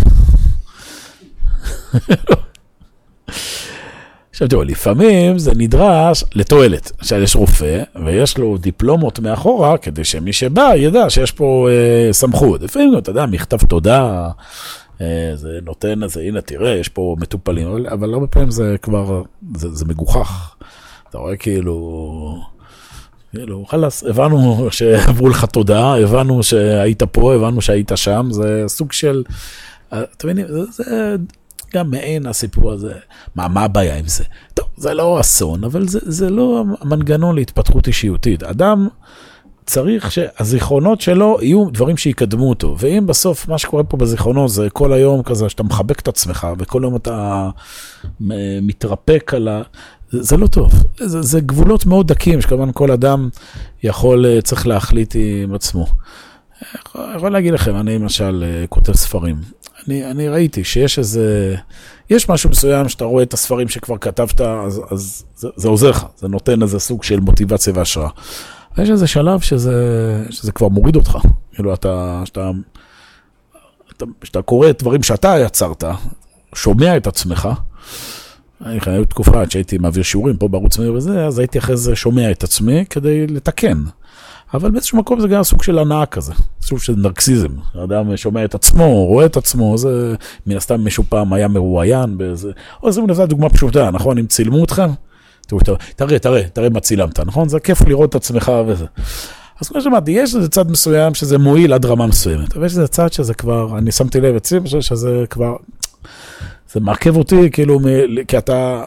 עכשיו תראו, לפעמים זה נדרש לתועלת. עכשיו יש רופא ויש לו דיפלומות מאחורה כדי שמי שבא ידע שיש פה אה, סמכות. לפעמים, אתה יודע, מכתב תודה, אה, זה נותן איזה, הנה תראה, יש פה מטופלים, אבל, אבל הרבה פעמים זה כבר, זה, זה מגוחך. אתה רואה כאילו... כאילו, חלאס, הבנו שעברו לך תודה, הבנו שהיית פה, הבנו שהיית שם, זה סוג של, אה, אתם מבינים, זה, זה גם מעין הסיפור הזה, מה, מה הבעיה עם זה? טוב, זה לא אסון, אבל זה, זה לא המנגנון להתפתחות אישיותית. אדם צריך שהזיכרונות שלו יהיו דברים שיקדמו אותו, ואם בסוף מה שקורה פה בזיכרונות זה כל היום כזה שאתה מחבק את עצמך, וכל היום אתה מתרפק על ה... זה, זה לא טוב, זה, זה גבולות מאוד דקים, שכמובן כל אדם יכול, אה, צריך להחליט עם עצמו. אני יכול להגיד לכם, אני למשל אה, כותב ספרים. אני, אני ראיתי שיש איזה, יש משהו מסוים שאתה רואה את הספרים שכבר כתבת, אז, אז זה, זה עוזר לך, זה נותן איזה סוג של מוטיבציה והשראה. יש איזה שלב שזה, שזה כבר מוריד אותך, כאילו אתה, שאתה, אתה, שאתה קורא דברים שאתה יצרת, שומע את עצמך. אני חייב תקופה עד שהייתי מעביר שיעורים פה בערוץ מאיר וזה, אז הייתי אחרי זה שומע את עצמי כדי לתקן. אבל באיזשהו מקום זה גם סוג של הנאה כזה, סוג של נרקסיזם. האדם שומע את עצמו, רואה את עצמו, זה מן הסתם מישהו פעם היה מרואיין באיזה... או זה מנסה דוגמה פשוטה, נכון? אם צילמו אותך, תראה, תראה, תראה מה צילמת, נכון? זה כיף לראות את עצמך וזה. אז כמו שאמרתי, יש איזה צד מסוים שזה מועיל עד רמה מסוימת, אבל יש איזה צד שזה כבר, אני שמתי לב אצלי, שזה כבר, זה מעכב אותי, כאילו, מ, כי אתה,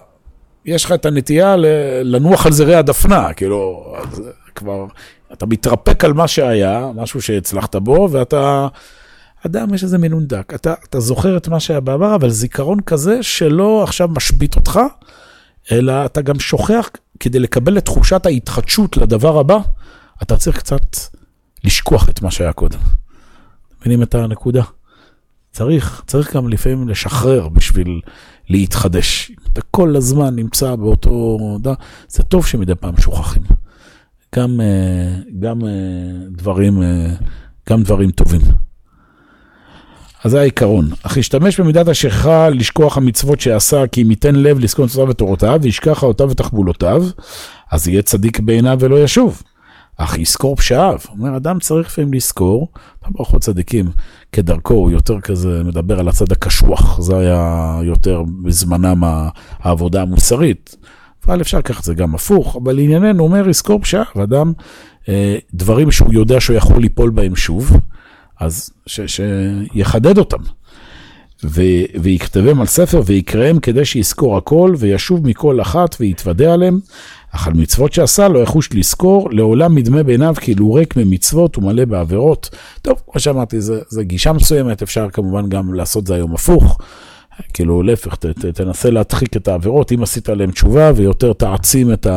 יש לך את הנטייה לנוח על זרי הדפנה, כאילו, כבר, אתה מתרפק על מה שהיה, משהו שהצלחת בו, ואתה, אדם יש איזה מינון דק. אתה, אתה זוכר את מה שהיה בעבר, אבל זיכרון כזה שלא עכשיו משבית אותך, אלא אתה גם שוכח, כדי לקבל את תחושת ההתחדשות לדבר הבא, אתה צריך קצת לשכוח את מה שהיה קודם. מבינים את הנקודה? צריך, צריך גם לפעמים לשחרר בשביל להתחדש. אתה כל הזמן נמצא באותו... זה טוב שמדי פעם שוכחים. גם, אה, גם אה, דברים, אה, גם דברים טובים. אז זה העיקרון. אך ישתמש במידת השכחה לשכוח המצוות שעשה, כי אם ייתן לב לזכור את ותורותיו, וישכח אותיו ותחבולותיו, אז יהיה צדיק בעיניו ולא ישוב. אך יזכור פשעיו. אומר, אדם צריך לפעמים לזכור, ברכות צדיקים, כדרכו, הוא יותר כזה מדבר על הצד הקשוח, זה היה יותר בזמנם העבודה המוסרית. אבל אפשר לקחת את זה גם הפוך, אבל לענייננו, אומר, יזכור פשעיו, אדם, אה, דברים שהוא יודע שהוא יכול ליפול בהם שוב, אז ש, שיחדד אותם. ו, ויכתבם על ספר ויקראם כדי שיזכור הכל וישוב מכל אחת ויתוודה עליהם. אך על מצוות שעשה לא יחוש לזכור, לעולם מדמה בעיניו כאילו ריק ממצוות ומלא בעבירות. טוב, כמו שאמרתי, זו גישה מסוימת, אפשר כמובן גם לעשות זה היום הפוך. כאילו להפך, ת, ת, תנסה להדחיק את העבירות, אם עשית עליהן תשובה ויותר תעצים את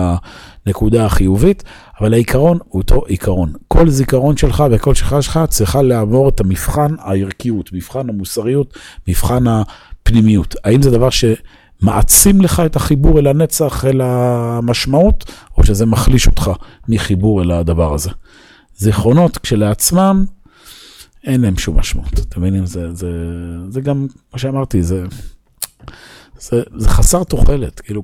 הנקודה החיובית, אבל העיקרון הוא אותו עיקרון. כל זיכרון שלך וכל שכחה שלך צריכה לעבור את המבחן הערכיות, מבחן המוסריות, מבחן הפנימיות. האם זה דבר שמעצים לך את החיבור אל הנצח, אל המשמעות, או שזה מחליש אותך מחיבור אל הדבר הזה. זיכרונות כשלעצמם, אין להם שום משמעות. אתם מבינים? זה, זה, זה גם, כמו שאמרתי, זה, זה, זה חסר תוחלת. כאילו,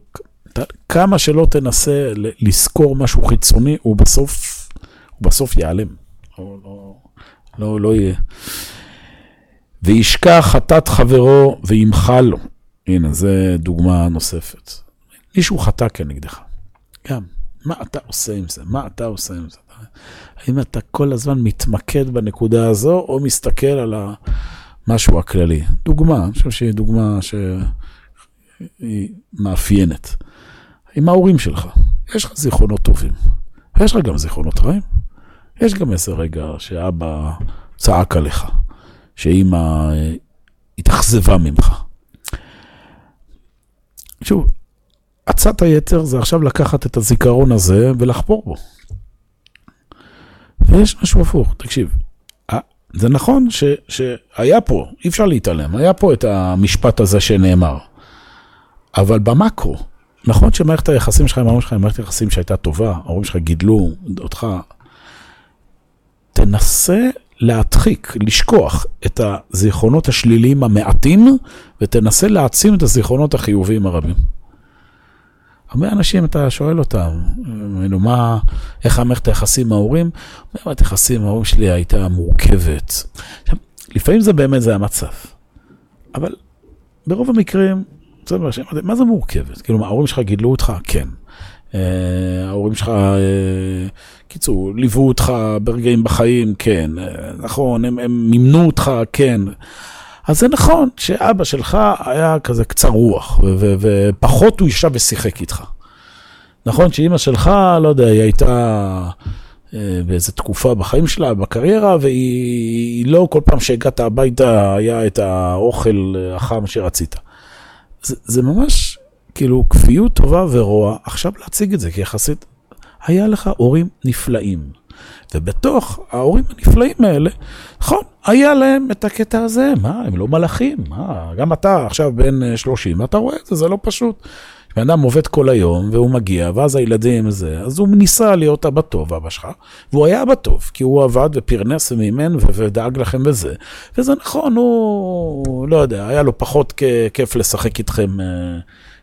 כמה שלא תנסה לזכור משהו חיצוני, הוא בסוף, הוא בסוף ייעלם. לא, לא, לא, לא יהיה. וישכח חטאת חברו וימחל לו. הנה, זו דוגמה נוספת. מישהו חטא כנגדך. גם, מה אתה עושה עם זה? מה אתה עושה עם זה? האם אתה כל הזמן מתמקד בנקודה הזו, או מסתכל על המשהו הכללי? דוגמה, אני חושב שהיא דוגמה שהיא מאפיינת. עם ההורים שלך, יש לך זיכרונות טובים, ויש לך גם זיכרונות רעים. יש גם איזה רגע שאבא צעק עליך, שאימא התאכזבה ממך. שוב, עצת היתר זה עכשיו לקחת את הזיכרון הזה ולחפור בו. ויש משהו הפוך, תקשיב. זה נכון ש, שהיה פה, אי אפשר להתעלם, היה פה את המשפט הזה שנאמר. אבל במקרו, נכון שמערכת היחסים שלך עם ההורים שלך היא מערכת יחסים שהייתה טובה, ההורים שלך גידלו אותך, תנסה להדחיק, לשכוח את הזיכרונות השליליים המעטים, ותנסה להעצים את הזיכרונות החיוביים הרבים. הרבה אנשים, אתה שואל אותם, נו, מה, איך המערכת היחסים עם ההורים? המערכת היחסים עם ההורים שלי הייתה מורכבת. עכשיו, לפעמים זה באמת זה המצב, אבל ברוב המקרים, מה זה מורכבת? כאילו, ההורים שלך גידלו אותך? כן. אה, ההורים שלך, אה, קיצור, ליוו אותך ברגעים בחיים? כן. אה, נכון, הם מימנו אותך? כן. אז זה נכון שאבא שלך היה כזה קצר רוח, ופחות הוא ישב ושיחק איתך. נכון שאימא שלך, לא יודע, היא הייתה באיזו תקופה בחיים שלה, בקריירה, והיא לא כל פעם שהגעת הביתה היה את האוכל החם שרצית. זה, זה ממש כאילו כפיות טובה ורוע, עכשיו להציג את זה כי יחסית, היה לך הורים נפלאים. ובתוך ההורים הנפלאים האלה, נכון, היה להם את הקטע הזה, מה, הם לא מלאכים, מה, גם אתה עכשיו בן 30, אתה רואה את זה, זה לא פשוט. בן אדם עובד כל היום, והוא מגיע, ואז הילדים זה, אז הוא ניסה להיות אבא טוב, אבא שלך, והוא היה אבא טוב, כי הוא עבד ופרנס ומימן ודאג לכם בזה. וזה נכון, הוא, לא יודע, היה לו פחות כיף לשחק איתכם. אה,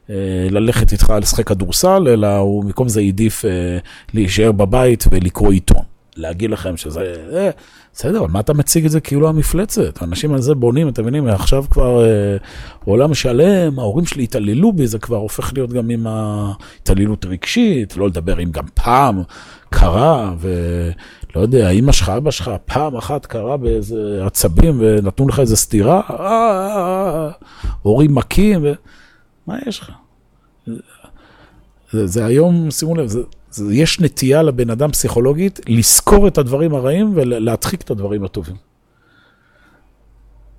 אה, ללכת איתך לשחק כדורסל, אלא הוא במקום זה העדיף אה, להישאר בבית ולקרוא עיתון. להגיד לכם שזה, אה, בסדר, אבל מה אתה מציג את זה כאילו המפלצת? האנשים על זה בונים, אתם מבינים, עכשיו כבר אה, עולם שלם, ההורים שלי התעללו בי, זה כבר הופך להיות גם עם ההתעללות רגשית, לא לדבר אם גם פעם קרה, ולא יודע, אמא שלך, אבא שלך, פעם אחת קרה באיזה עצבים ונתנו לך איזה סטירה, אה, אה, אה, הורים מכים, ו... מה יש לך? זה, זה היום, שימו לב, זה, זה, יש נטייה לבן אדם פסיכולוגית לזכור את הדברים הרעים ולהדחיק את הדברים הטובים.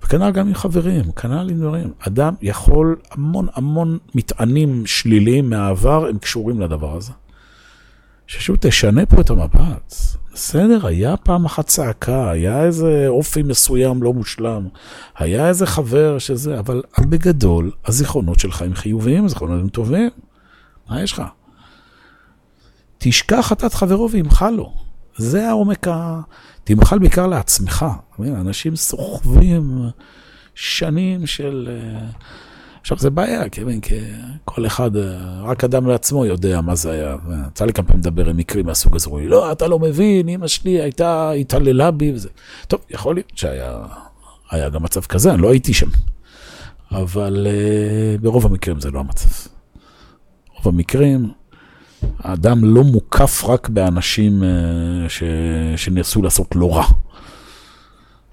וכנ"ל גם עם חברים, כנ"ל עם דברים. אדם יכול, המון המון מטענים שליליים מהעבר, הם קשורים לדבר הזה. ששוב תשנה פה את המבט. בסדר, היה פעם אחת צעקה, היה איזה אופי מסוים לא מושלם, היה איזה חבר שזה, אבל בגדול, הזיכרונות שלך הם חיוביים, הזיכרונות הם טובים. מה יש לך? תשכח חטאת חברו וימחל לו. זה העומק ה... תמחל בעיקר לעצמך. אנשים סוחבים שנים של... Uh, עכשיו, זה בעיה, כן, כי כל אחד, רק אדם לעצמו יודע מה זה היה. יצא לי כמה פעמים לדבר עם מקרים מהסוג הזה, אומרים לי, לא, אתה לא מבין, אמא שלי הייתה, התעללה בי וזה. טוב, יכול להיות שהיה היה גם מצב כזה, אני לא הייתי שם. אבל uh, ברוב המקרים זה לא המצב. ברוב המקרים, האדם לא מוקף רק באנשים uh, ש... שניסו לעשות לא רע.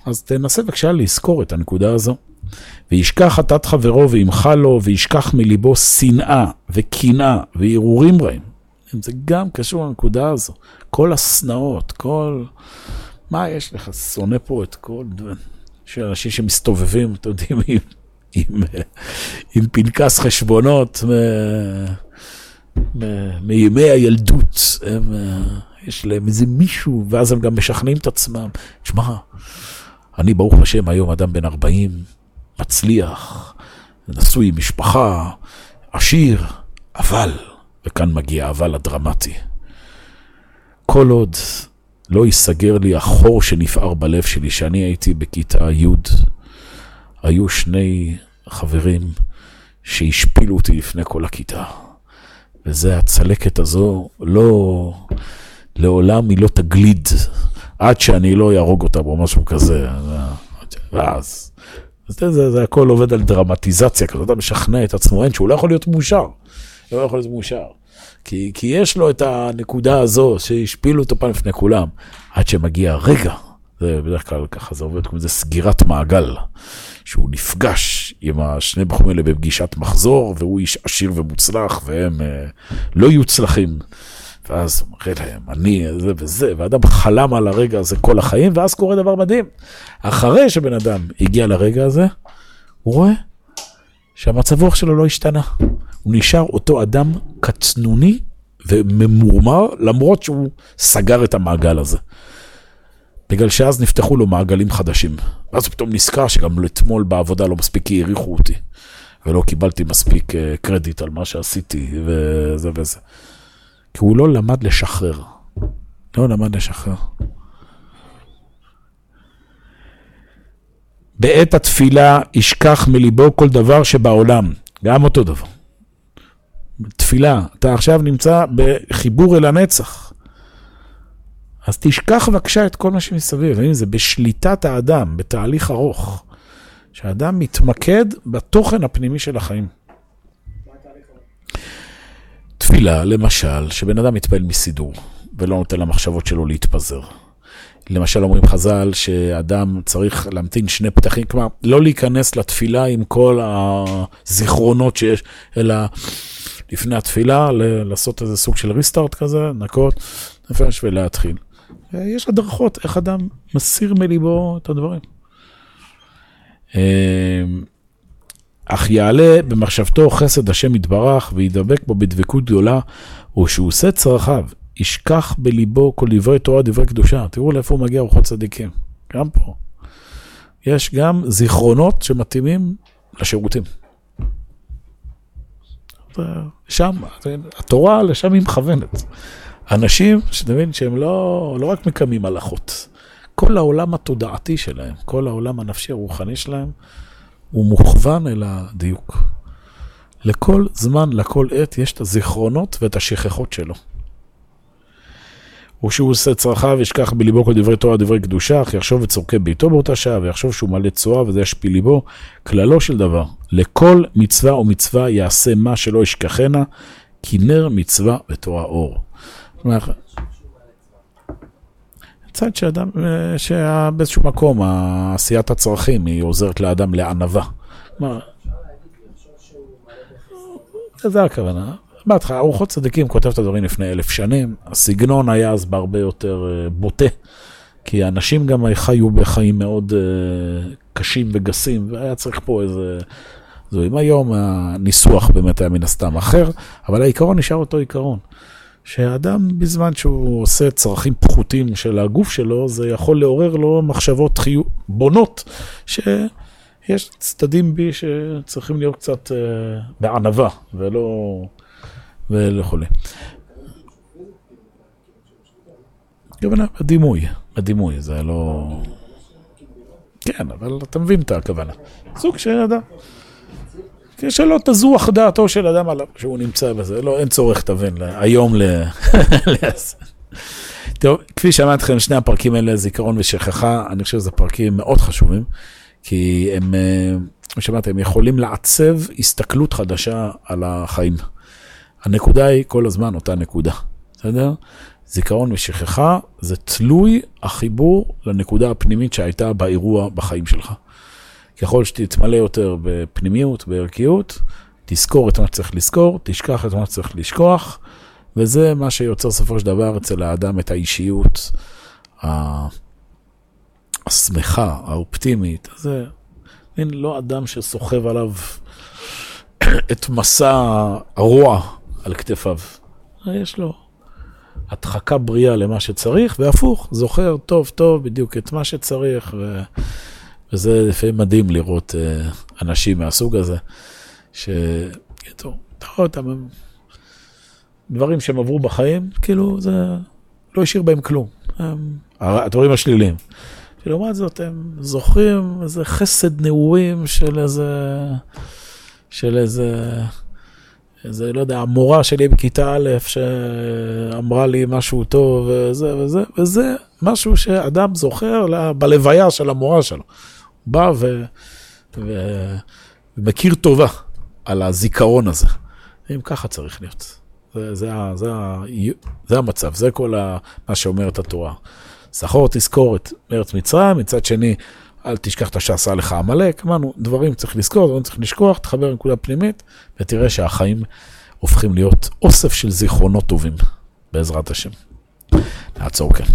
אז תנסה בבקשה לזכור את הנקודה הזו. וישכח חטאת חברו וימחל לו, וישכח מליבו שנאה וקנאה והרהורים רעים. זה גם קשור לנקודה הזו. כל השנאות, כל... מה יש לך? שונא פה את כל... יש אנשים שמסתובבים, אתם יודעים, עם, עם, עם פנקס חשבונות מ, מימי הילדות. הם, יש להם איזה מישהו, ואז הם גם משכנעים את עצמם. תשמע, אני ברוך השם היום אדם בן 40, מצליח, נשוי עם משפחה, עשיר, אבל, וכאן מגיע אבל הדרמטי, כל עוד לא ייסגר לי החור שנפער בלב שלי, שאני הייתי בכיתה י', היו שני חברים שהשפילו אותי לפני כל הכיתה. וזה הצלקת הזו, לא, לעולם היא לא תגליד עד שאני לא אהרוג אותה או משהו כזה. ואז זה, זה, זה הכל עובד על דרמטיזציה כזאת, אתה משכנע את עצמו, אין, שהוא לא יכול להיות מאושר. לא יכול להיות מאושר. כי, כי יש לו את הנקודה הזו שהשפילו אותו פעם לפני כולם, עד שמגיע הרגע, זה בדרך כלל ככה זה עובד כמו איזה סגירת מעגל, שהוא נפגש עם השני בחורים האלה בפגישת מחזור, והוא איש עשיר ומוצלח, והם אה, לא יוצלחים. ואז הוא מראה להם, אני זה וזה, ואדם חלם על הרגע הזה כל החיים, ואז קורה דבר מדהים. אחרי שבן אדם הגיע לרגע הזה, הוא רואה שהמצב רוח שלו לא השתנה. הוא נשאר אותו אדם קטנוני וממורמר, למרות שהוא סגר את המעגל הזה. בגלל שאז נפתחו לו מעגלים חדשים. ואז הוא פתאום נזכר שגם אתמול בעבודה לא מספיק העריכו אותי, ולא קיבלתי מספיק אה, קרדיט על מה שעשיתי, וזה וזה. כי הוא לא למד לשחרר. לא למד לשחרר. בעת התפילה ישכח מליבו כל דבר שבעולם, גם אותו דבר. תפילה, אתה עכשיו נמצא בחיבור אל הנצח. אז תשכח בבקשה את כל מה שמסביב, זה בשליטת האדם, בתהליך ארוך, שהאדם מתמקד בתוכן הפנימי של החיים. תפילה, למשל, שבן אדם מתפעל מסידור, ולא נותן למחשבות שלו להתפזר. למשל אומרים חז"ל שאדם צריך להמתין שני פתחים, כלומר לא להיכנס לתפילה עם כל הזיכרונות שיש, אלא לפני התפילה לעשות איזה סוג של ריסטארט כזה, נקות נפש ולהתחיל. יש הדרכות איך אדם מסיר מליבו את הדברים. אמ, אך יעלה במחשבתו חסד השם יתברך וידבק בו בדבקות גדולה, ושהוא עושה צרכיו ישכח בליבו כל דברי תורה, דברי קדושה. תראו לאיפה הוא מגיע רוחות צדיקים. גם פה. יש גם זיכרונות שמתאימים לשירותים. שם, התורה לשם היא מכוונת. אנשים, שתבין שהם לא, לא רק מקיימים הלכות, כל העולם התודעתי שלהם, כל העולם הנפשי הרוחני שלהם, הוא מוכוון אל הדיוק. לכל זמן, לכל עת, יש את הזיכרונות ואת השכחות שלו. ושהוא עושה צרכיו, ישכח בליבו כל דברי תורה, דברי קדושה, אך יחשוב את צורכי ביתו באותה שעה, ויחשוב שהוא מלא צורה, וזה ישפיל ליבו. כללו של דבר, לכל מצווה ומצווה יעשה מה שלא ישכחנה, כי נר מצווה ותורה אור. צד שאדם, שבאיזשהו מקום, עשיית הצרכים היא עוזרת לאדם לענווה. זה הכוונה. בהתחלה, ארוחות צדיקים כותב את הדברים לפני אלף שנים, הסגנון היה אז בהרבה יותר uh, בוטה, כי אנשים גם חיו בחיים מאוד uh, קשים וגסים, והיה צריך פה איזה... זו אם היום הניסוח באמת היה מן הסתם אחר, אבל העיקרון נשאר אותו עיקרון. שאדם בזמן שהוא עושה צרכים פחותים של הגוף שלו, זה יכול לעורר לו מחשבות חיו... בונות, שיש צדדים בי שצריכים להיות קצת uh, בענווה, ולא... וכולי. הכוונה בדימוי, בדימוי, זה לא... כן, אבל אתה מבין את הכוונה. סוג של אדם. שלא תזוח דעתו של אדם עליו, שהוא נמצא בזה, לא, אין צורך, תבין, היום ל... [laughs] טוב, כפי שאמרתי לכם, שני הפרקים האלה, זיכרון ושכחה, אני חושב שזה פרקים מאוד חשובים, כי הם, אה, כמו שאמרתי, הם יכולים לעצב הסתכלות חדשה על החיים. הנקודה היא כל הזמן אותה נקודה, בסדר? זיכרון ושכחה זה תלוי החיבור לנקודה הפנימית שהייתה באירוע בחיים שלך. ככל שתתמלא יותר בפנימיות, בערכיות, תזכור את מה שצריך לזכור, תשכח את מה שצריך לשכוח, וזה מה שיוצר בסופו של דבר אצל האדם את האישיות השמחה, האופטימית. זה מין לא אדם שסוחב עליו את מסע הרוע על כתפיו. יש לו הדחקה בריאה למה שצריך, והפוך, זוכר טוב טוב בדיוק את מה שצריך, ו... וזה לפעמים מדהים לראות uh, אנשים מהסוג הזה, ש... אתה רואה אותם, דברים שהם עברו בחיים, כאילו זה לא השאיר בהם כלום. הם... הדברים השליליים. ולעומת זאת הם זוכרים איזה חסד נעורים של איזה, של איזה איזה, לא יודע, המורה שלי בכיתה א' שאמרה לי משהו טוב וזה וזה, וזה משהו שאדם זוכר לה, בלוויה של המורה שלו. בא ו, ו, ומכיר טובה על הזיכרון הזה. אם ככה צריך להיות. זה, זה, זה, זה, המצב, זה כל ה, מה שאומרת התורה. זכור תזכורת מארץ מצרים, מצד שני אל תשכח את אשר לך עמלק, אמרנו, דברים צריך לזכור, דברים צריך לשכוח, תחבר לנקודה פנימית, ותראה שהחיים הופכים להיות אוסף של זיכרונות טובים, בעזרת השם. נעצור כאן.